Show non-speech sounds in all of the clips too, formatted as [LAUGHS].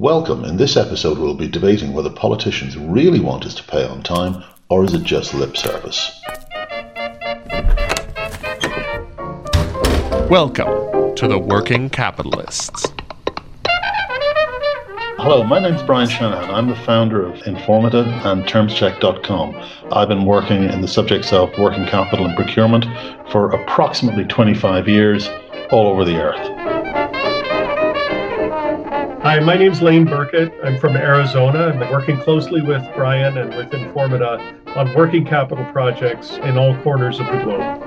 Welcome. In this episode, we'll be debating whether politicians really want us to pay on time or is it just lip service. Welcome to the Working Capitalists. Hello, my name is Brian Shanahan. I'm the founder of Informata and TermsCheck.com. I've been working in the subjects of working capital and procurement for approximately 25 years all over the earth. Hi, my name is Lane Burkett. I'm from Arizona. I'm working closely with Brian and with Informata on working capital projects in all corners of the globe.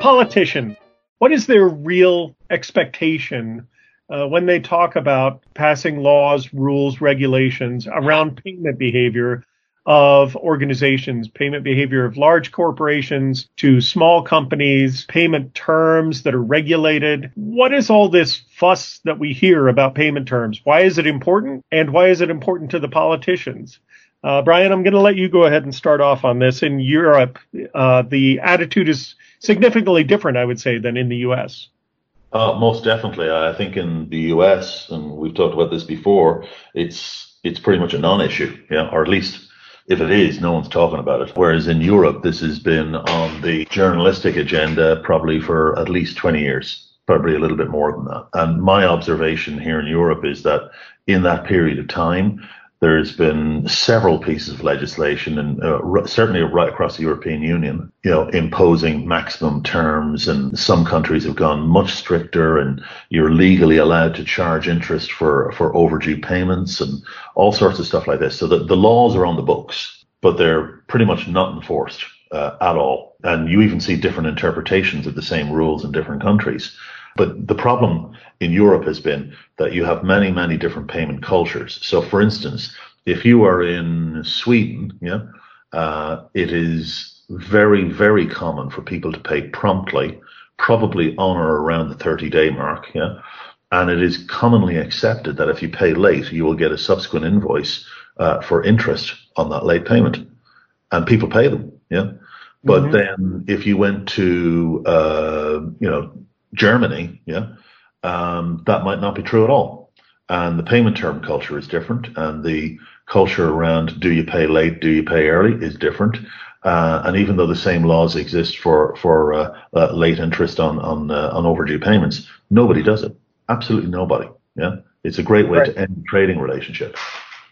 Politician, what is their real expectation uh, when they talk about passing laws, rules, regulations around payment behavior of organizations, payment behavior of large corporations to small companies, payment terms that are regulated. What is all this fuss that we hear about payment terms? Why is it important? And why is it important to the politicians? Uh, Brian, I'm going to let you go ahead and start off on this. In Europe, uh, the attitude is significantly different, I would say, than in the U.S. Uh, most definitely. I think in the US, and we've talked about this before, it's it's pretty much a non-issue, yeah, or at least if it is, no one's talking about it. Whereas in Europe, this has been on the journalistic agenda probably for at least 20 years, probably a little bit more than that. And my observation here in Europe is that in that period of time, there's been several pieces of legislation, and uh, certainly right across the European Union, you know, imposing maximum terms, and some countries have gone much stricter, and you're legally allowed to charge interest for for overdue payments and all sorts of stuff like this. So the, the laws are on the books, but they're pretty much not enforced uh, at all, and you even see different interpretations of the same rules in different countries. But the problem in Europe has been that you have many, many different payment cultures. So, for instance, if you are in Sweden, yeah, uh, it is very, very common for people to pay promptly, probably on or around the 30 day mark. Yeah. And it is commonly accepted that if you pay late, you will get a subsequent invoice uh, for interest on that late payment. And people pay them. Yeah. But mm-hmm. then if you went to, uh, you know, Germany, yeah, um, that might not be true at all. And the payment term culture is different, and the culture around do you pay late, do you pay early is different. Uh, and even though the same laws exist for for uh, uh, late interest on on uh, on overdue payments, nobody does it. Absolutely nobody. Yeah, it's a great way right. to end a trading relationship.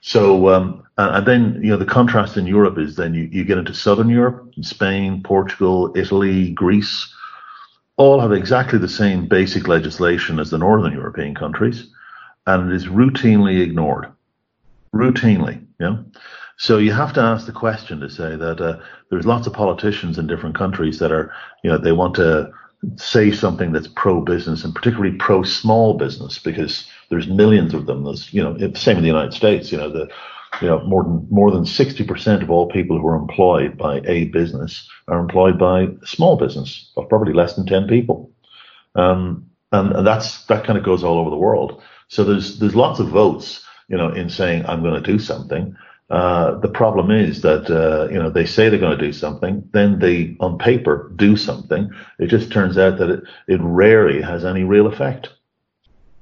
So um, and then you know the contrast in Europe is then you, you get into Southern Europe, Spain, Portugal, Italy, Greece all have exactly the same basic legislation as the Northern European countries, and it is routinely ignored. Routinely, yeah. So you have to ask the question to say that uh, there's lots of politicians in different countries that are, you know, they want to say something that's pro-business and particularly pro-small business because there's millions of them. There's, you know, same in the United States. You know, the you know, more than more than 60% of all people who are employed by a business are employed by a small business of probably less than 10 people. Um, and, and that's that kind of goes all over the world. So there's there's lots of votes, you know, in saying I'm going to do something. Uh, the problem is that uh, you know they say they're going to do something, then they on paper do something. It just turns out that it, it rarely has any real effect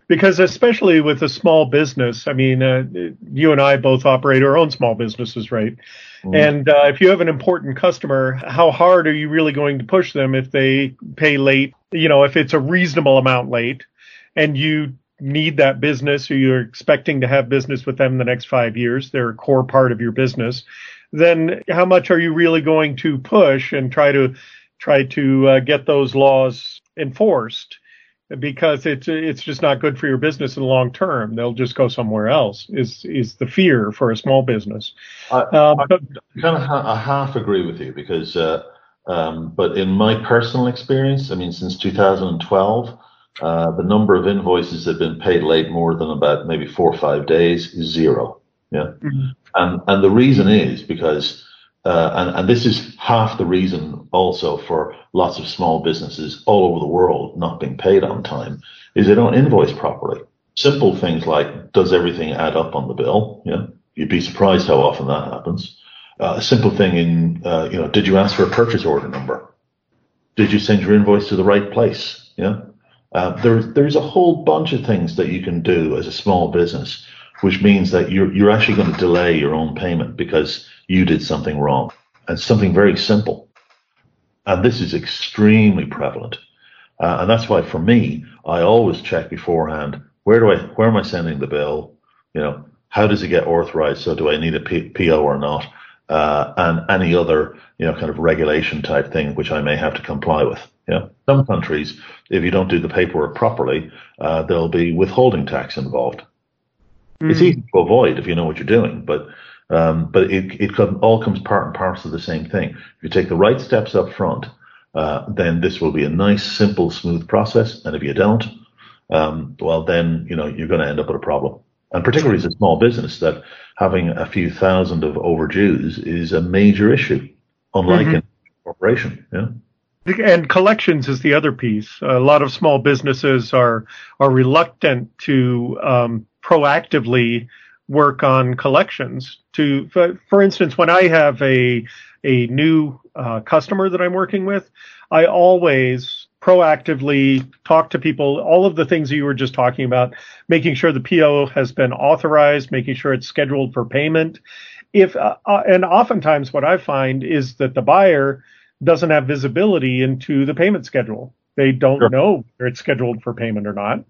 because especially with a small business, I mean, uh, you and I both operate our own small businesses, right? Mm-hmm. And uh, if you have an important customer, how hard are you really going to push them if they pay late? You know, if it's a reasonable amount late, and you need that business, or you're expecting to have business with them the next five years, they're a core part of your business. Then how much are you really going to push and try to try to uh, get those laws enforced? Because it's it's just not good for your business in the long term. They'll just go somewhere else. Is is the fear for a small business? I, um, I kind of ha- I half agree with you because, uh, um, but in my personal experience, I mean, since 2012, uh, the number of invoices that have been paid late more than about maybe four or five days is zero. Yeah, mm-hmm. and and the reason is because uh, and, and this is half the reason also for lots of small businesses all over the world not being paid on time is they don't invoice properly. Simple things like, does everything add up on the bill? Yeah. You'd be surprised how often that happens. Uh, a simple thing in, uh, you know, did you ask for a purchase order number? Did you send your invoice to the right place? Yeah. Uh, there, there's a whole bunch of things that you can do as a small business, which means that you're, you're actually going to delay your own payment because you did something wrong. And something very simple. And this is extremely prevalent. Uh, and that's why for me, I always check beforehand, where do I, where am I sending the bill? You know, how does it get authorized? So do I need a P- PO or not? Uh, and any other, you know, kind of regulation type thing which I may have to comply with. You know, some countries, if you don't do the paperwork properly, uh, there'll be withholding tax involved. Mm. It's easy to avoid if you know what you're doing, but um, but it it all comes part and parcel of the same thing. If you take the right steps up front, uh, then this will be a nice, simple, smooth process. And if you don't, um, well, then you know you're going to end up with a problem and particularly as a small business, that having a few thousand of overdues is a major issue, unlike mm-hmm. in a corporation. Yeah. And collections is the other piece. A lot of small businesses are are reluctant to um, proactively work on collections. To, for, for, instance, when I have a a new uh, customer that I'm working with, I always proactively talk to people, all of the things that you were just talking about, making sure the PO has been authorized, making sure it's scheduled for payment. If uh, uh, and oftentimes what I find is that the buyer doesn't have visibility into the payment schedule. They don't sure. know whether it's scheduled for payment or not.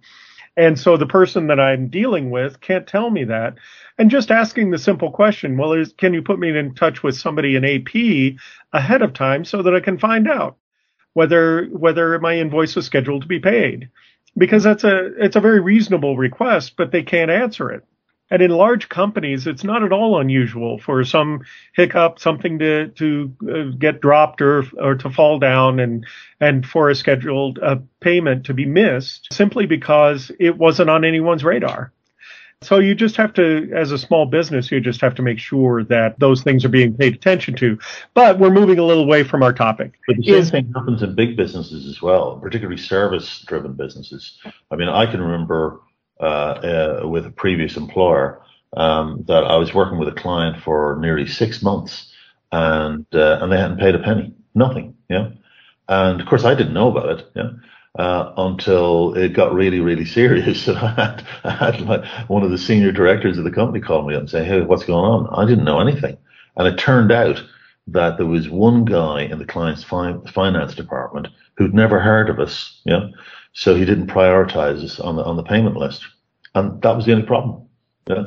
And so the person that I'm dealing with can't tell me that. And just asking the simple question, well, is, can you put me in touch with somebody in AP ahead of time so that I can find out? whether whether my invoice was scheduled to be paid because that's a it's a very reasonable request but they can't answer it and in large companies it's not at all unusual for some hiccup something to to uh, get dropped or or to fall down and and for a scheduled uh, payment to be missed simply because it wasn't on anyone's radar so you just have to, as a small business, you just have to make sure that those things are being paid attention to. But we're moving a little away from our topic. But the same thing happens in big businesses as well, particularly service-driven businesses. I mean, I can remember uh, uh, with a previous employer um, that I was working with a client for nearly six months, and uh, and they hadn't paid a penny, nothing. Yeah, and of course I didn't know about it. Yeah uh, until it got really, really serious. [LAUGHS] And I had, I had like one of the senior directors of the company call me up and say, Hey, what's going on? I didn't know anything. And it turned out that there was one guy in the client's fi- finance department who'd never heard of us. Yeah. So he didn't prioritize us on the, on the payment list. And that was the only problem. Yeah.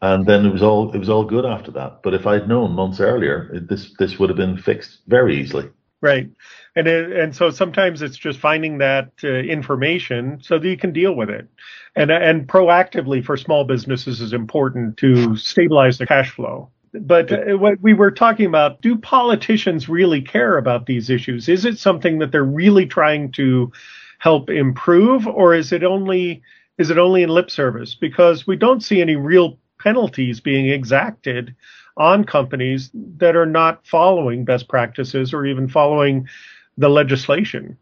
And then it was all, it was all good after that. But if I'd known months earlier, it, this, this would have been fixed very easily. Right. And it, and so sometimes it's just finding that uh, information so that you can deal with it. And and proactively for small businesses is important to stabilize the cash flow. But uh, what we were talking about, do politicians really care about these issues? Is it something that they're really trying to help improve or is it only is it only in lip service? Because we don't see any real penalties being exacted on companies that are not following best practices or even following the legislation?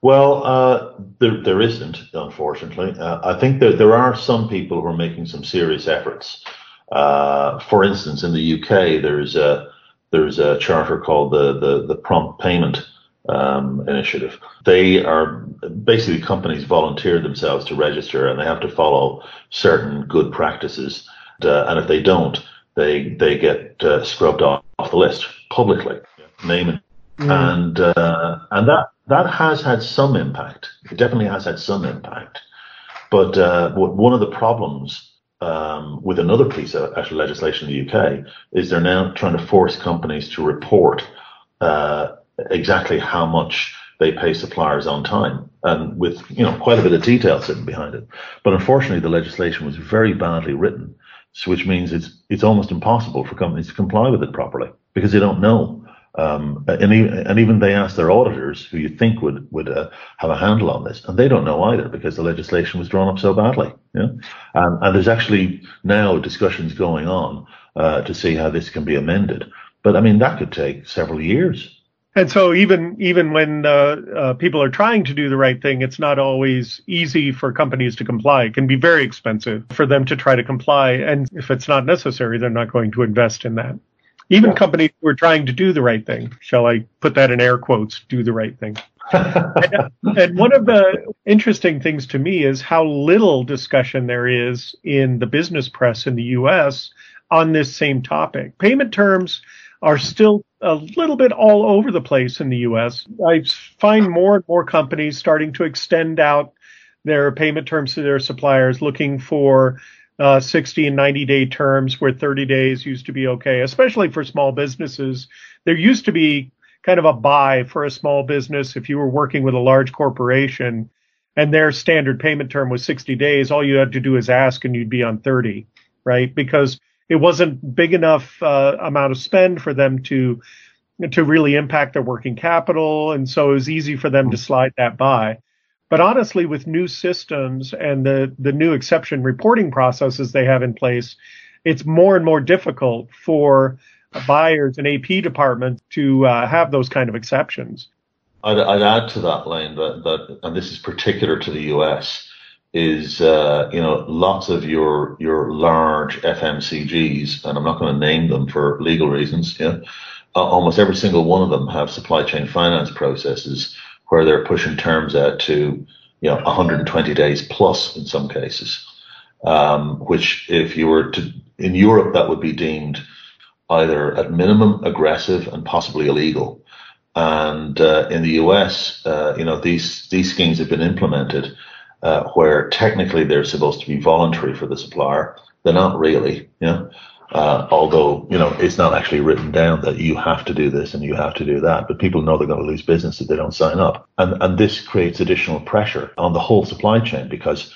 Well, uh, there, there isn't, unfortunately. Uh, I think that there are some people who are making some serious efforts. Uh, for instance, in the UK, there's a there's a charter called the the, the Prompt Payment um, Initiative. They are basically companies volunteer themselves to register, and they have to follow certain good practices. Uh, and if they don't, they they get uh, scrubbed off, off the list publicly, name and mm. and uh, and that that has had some impact. It definitely has had some impact. But uh, one of the problems um, with another piece of actual legislation in the UK is they're now trying to force companies to report uh, exactly how much they pay suppliers on time and with you know quite a bit of detail sitting behind it. But unfortunately, the legislation was very badly written which means it's it's almost impossible for companies to comply with it properly because they don't know. Um, and, even, and even they ask their auditors, who you think would would uh, have a handle on this, and they don't know either because the legislation was drawn up so badly. Yeah? And, and there's actually now discussions going on uh, to see how this can be amended. But I mean, that could take several years. And so even even when uh, uh, people are trying to do the right thing, it's not always easy for companies to comply. It can be very expensive for them to try to comply, and if it's not necessary, they're not going to invest in that. Even companies who are trying to do the right thing, shall I put that in air quotes, do the right thing. and, [LAUGHS] and one of the interesting things to me is how little discussion there is in the business press in the U.S. on this same topic. Payment terms are still a little bit all over the place in the U.S. I find more and more companies starting to extend out their payment terms to their suppliers, looking for uh, 60 and 90 day terms where 30 days used to be okay, especially for small businesses. There used to be kind of a bye for a small business if you were working with a large corporation and their standard payment term was 60 days. All you had to do is ask and you'd be on 30, right? Because it wasn't big enough uh, amount of spend for them to to really impact their working capital, and so it was easy for them to slide that by. But honestly, with new systems and the, the new exception reporting processes they have in place, it's more and more difficult for buyers and AP departments to uh, have those kind of exceptions. I'd, I'd, add to that, Lane, that, that, and this is particular to the US, is uh, you know lots of your your large FMCGs, and I'm not going to name them for legal reasons. Yeah, uh, almost every single one of them have supply chain finance processes where they're pushing terms out to you know 120 days plus in some cases, um, which if you were to in Europe that would be deemed either at minimum aggressive and possibly illegal. And uh, in the US, uh, you know these these schemes have been implemented uh, where technically they're supposed to be voluntary for the supplier. They're not really, you know. Uh, although you know it's not actually written down that you have to do this and you have to do that, but people know they're going to lose business if they don't sign up, and and this creates additional pressure on the whole supply chain because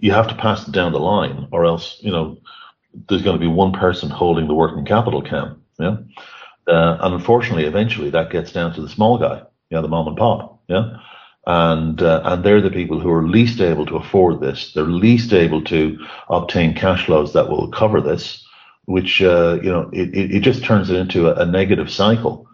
you have to pass it down the line, or else you know there's going to be one person holding the working capital can, yeah, uh, and unfortunately, eventually that gets down to the small guy, yeah, the mom and pop, yeah and uh, and they're the people who are least able to afford this. They're least able to obtain cash flows that will cover this, which uh, you know it, it, just turns it into a, a, negative cycle.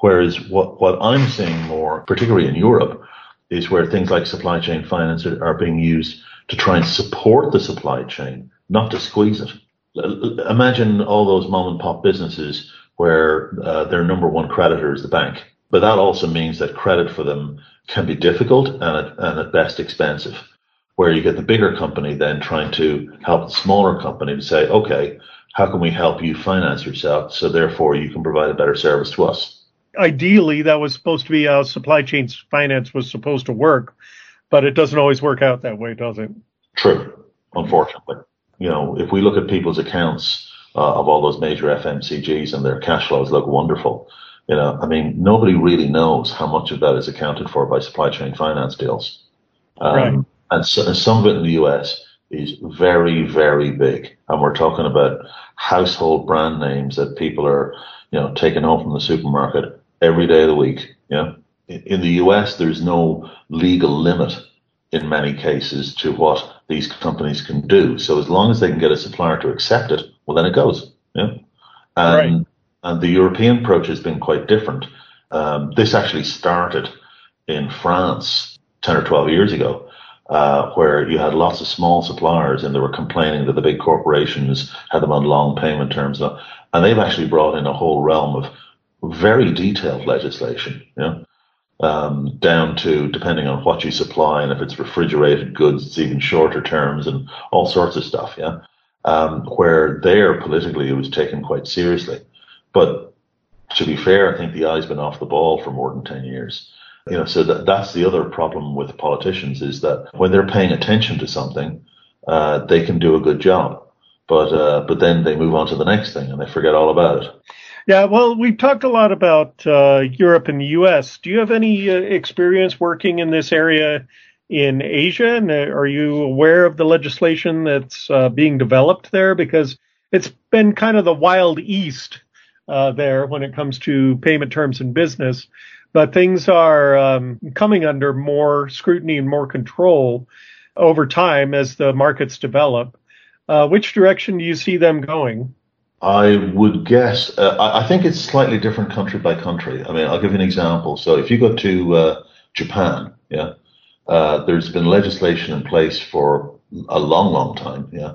Whereas what what I'm seeing more, particularly in Europe, is where things like supply chain finance are, are being used to try and support the supply chain, not to squeeze it. Imagine all those mom and pop businesses where uh, their number one creditor is the bank, but that also means that credit for them can be difficult and at, and at best expensive. Where you get the bigger company then trying to help the smaller company to say, okay, how can we help you finance yourself so therefore you can provide a better service to us? Ideally, that was supposed to be how supply chain finance was supposed to work, but it doesn't always work out that way, does it? True, unfortunately. You know, if we look at people's accounts uh, of all those major FMCGs and their cash flows look wonderful, you know, I mean, nobody really knows how much of that is accounted for by supply chain finance deals. Um, right. And, so, some of it in the US is very, very big. And we're talking about household brand names that people are, you know, taking home from the supermarket every day of the week. Yeah. In the US, there's no legal limit in many cases to what these companies can do. So as long as they can get a supplier to accept it, well, then it goes. Yeah. And, right. And the European approach has been quite different. Um, this actually started in France 10 or 12 years ago uh, where you had lots of small suppliers and they were complaining that the big corporations had them on long payment terms. And they've actually brought in a whole realm of very detailed legislation, you know, um, down to depending on what you supply and if it's refrigerated goods, it's even shorter terms and all sorts of stuff, yeah. Um, where there politically it was taken quite seriously. But to be fair, I think the eye's been off the ball for more than 10 years. You know, so that, that's the other problem with politicians is that when they're paying attention to something, uh, they can do a good job, but uh, but then they move on to the next thing and they forget all about it. Yeah, well, we've talked a lot about uh, Europe and the U.S. Do you have any uh, experience working in this area in Asia? And uh, are you aware of the legislation that's uh, being developed there? Because it's been kind of the wild east there when it comes to payment terms in business but things are um, coming under more scrutiny and more control over time as the markets develop. Uh, which direction do you see them going? I would guess. Uh, I think it's slightly different country by country. I mean, I'll give you an example. So if you go to uh, Japan, yeah, uh, there's been legislation in place for a long, long time, yeah,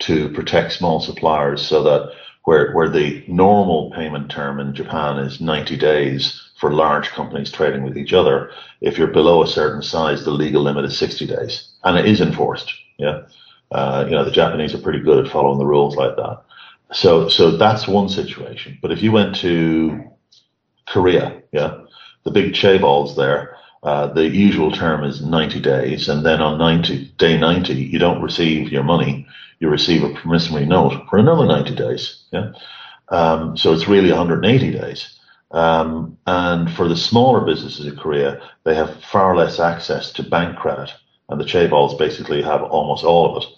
to protect small suppliers so that where where the normal payment term in Japan is 90 days for large companies trading with each other. If you're below a certain size, the legal limit is 60 days, and it is enforced. Yeah, uh, you know the Japanese are pretty good at following the rules like that. So so that's one situation. But if you went to Korea, yeah, the big chaebols there, uh, the usual term is 90 days, and then on 90 day 90, you don't receive your money. You receive a promissory note for another 90 days. Yeah, um, so it's really 180 days. Um, and for the smaller businesses in Korea, they have far less access to bank credit, and the chaebols basically have almost all of it.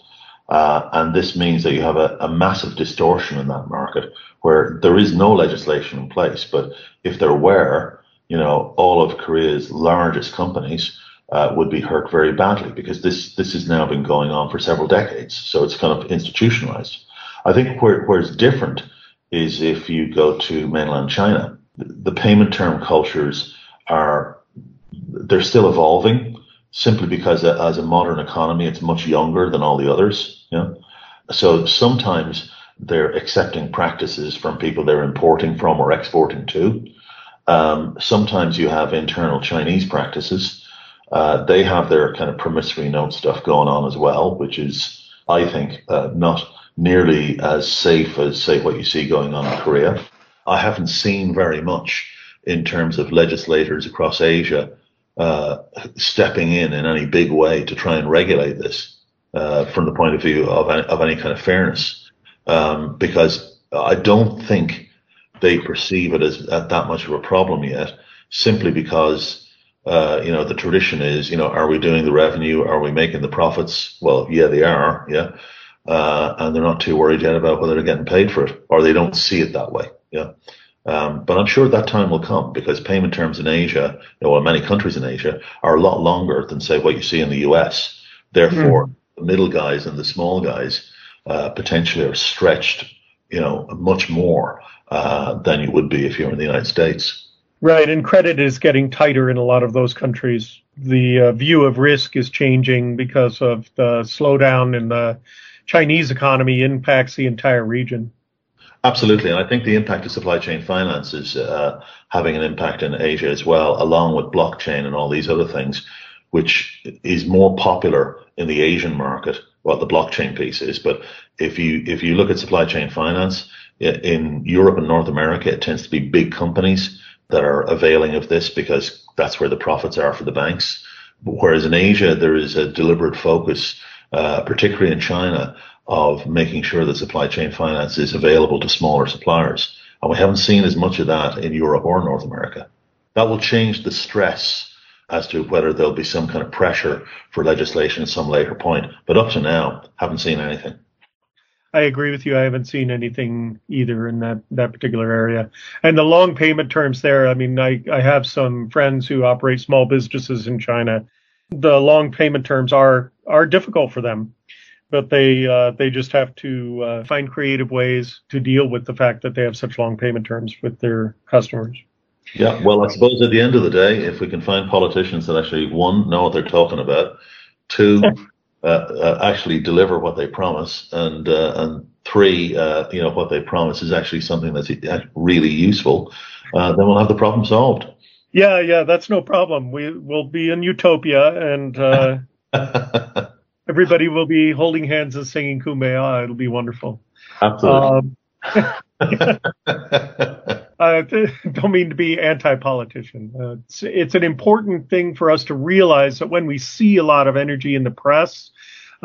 Uh, and this means that you have a, a, massive distortion in that market where there is no legislation in place. But if there were, you know, all of Korea's largest companies uh, would be hurt very badly because this this has now been going on for several decades. So it's kind of institutionalized. I think where where it's different is if you go to mainland China, the payment term cultures are they're still evolving simply because as a modern economy, it's much younger than all the others. Yeah. So sometimes they're accepting practices from people they're importing from or exporting to. Um, sometimes you have internal Chinese practices. Uh, they have their kind of promissory note stuff going on as well, which is, I think, uh, not nearly as safe as, say, what you see going on in Korea. I haven't seen very much in terms of legislators across Asia uh, stepping in in any big way to try and regulate this uh, from the point of view of any, of any kind of fairness, um, because I don't think they perceive it as, as that much of a problem yet, simply because. Uh, you know, the tradition is, you know, are we doing the revenue? Are we making the profits? Well, yeah, they are. Yeah. Uh, and they're not too worried yet about whether they're getting paid for it or they don't see it that way. Yeah. Um, but I'm sure that time will come because payment terms in Asia, you know, many countries in Asia, are a lot longer than say what you see in the US. Therefore, mm. the middle guys and the small guys uh, potentially are stretched, you know, much more uh, than you would be if you're in the United States. Right, and credit is getting tighter in a lot of those countries. The uh, view of risk is changing because of the slowdown in the Chinese economy impacts the entire region. Absolutely, and I think the impact of supply chain finance is uh, having an impact in Asia as well, along with blockchain and all these other things, which is more popular in the Asian market. What the blockchain piece is, but if you if you look at supply chain finance in Europe and North America, it tends to be big companies that are availing of this because that's where the profits are for the banks. Whereas in Asia, there is a deliberate focus, uh, particularly in China, of making sure that supply chain finance is available to smaller suppliers. And we haven't seen as much of that in Europe or North America. That will change the stress as to whether there'll be some kind of pressure for legislation at some later point. But up to now, haven't seen anything. I agree with you. I haven't seen anything either in that, that particular area. And the long payment terms there, I mean, I, I have some friends who operate small businesses in China. The long payment terms are are difficult for them but they uh, they just have to uh, find creative ways to deal with the fact that they have such long payment terms with their customers. Yeah, well, I suppose at the end of the day, if we can find politicians that actually one know what they're talking about, two actually deliver what they promise, and uh, and three, uh, you know, what they promise is actually something that's really useful, then we'll have the problem solved. Yeah, yeah, that's no problem. We will be in utopia and. [LAUGHS] everybody will be holding hands and singing Kumbaya. It'll be wonderful. Absolutely. Um, [LAUGHS] I don't mean to be anti-politician. Uh, it's, it's, an important thing for us to realize that when we see a lot of energy in the press,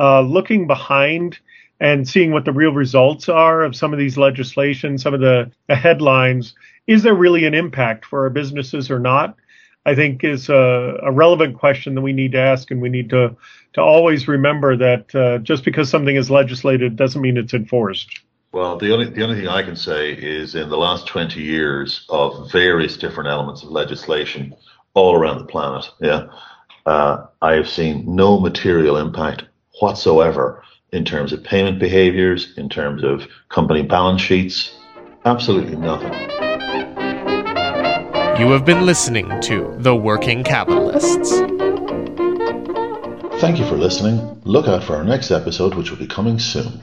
uh, looking behind and seeing what the real results are of some of these legislation, some of the, the headlines, is there really an impact for our businesses or not? I think is a, a relevant question that we need to ask, and we need to to always remember that uh, just because something is legislated doesn't mean it's enforced. Well, the only the only thing I can say is in the last 20 years of various different elements of legislation all around the planet, yeah, uh, I have seen no material impact whatsoever in terms of payment behaviors, in terms of company balance sheets, absolutely nothing. You have been listening to The Working Capitalists. Thank you for listening. Look out for our next episode, which will be coming soon.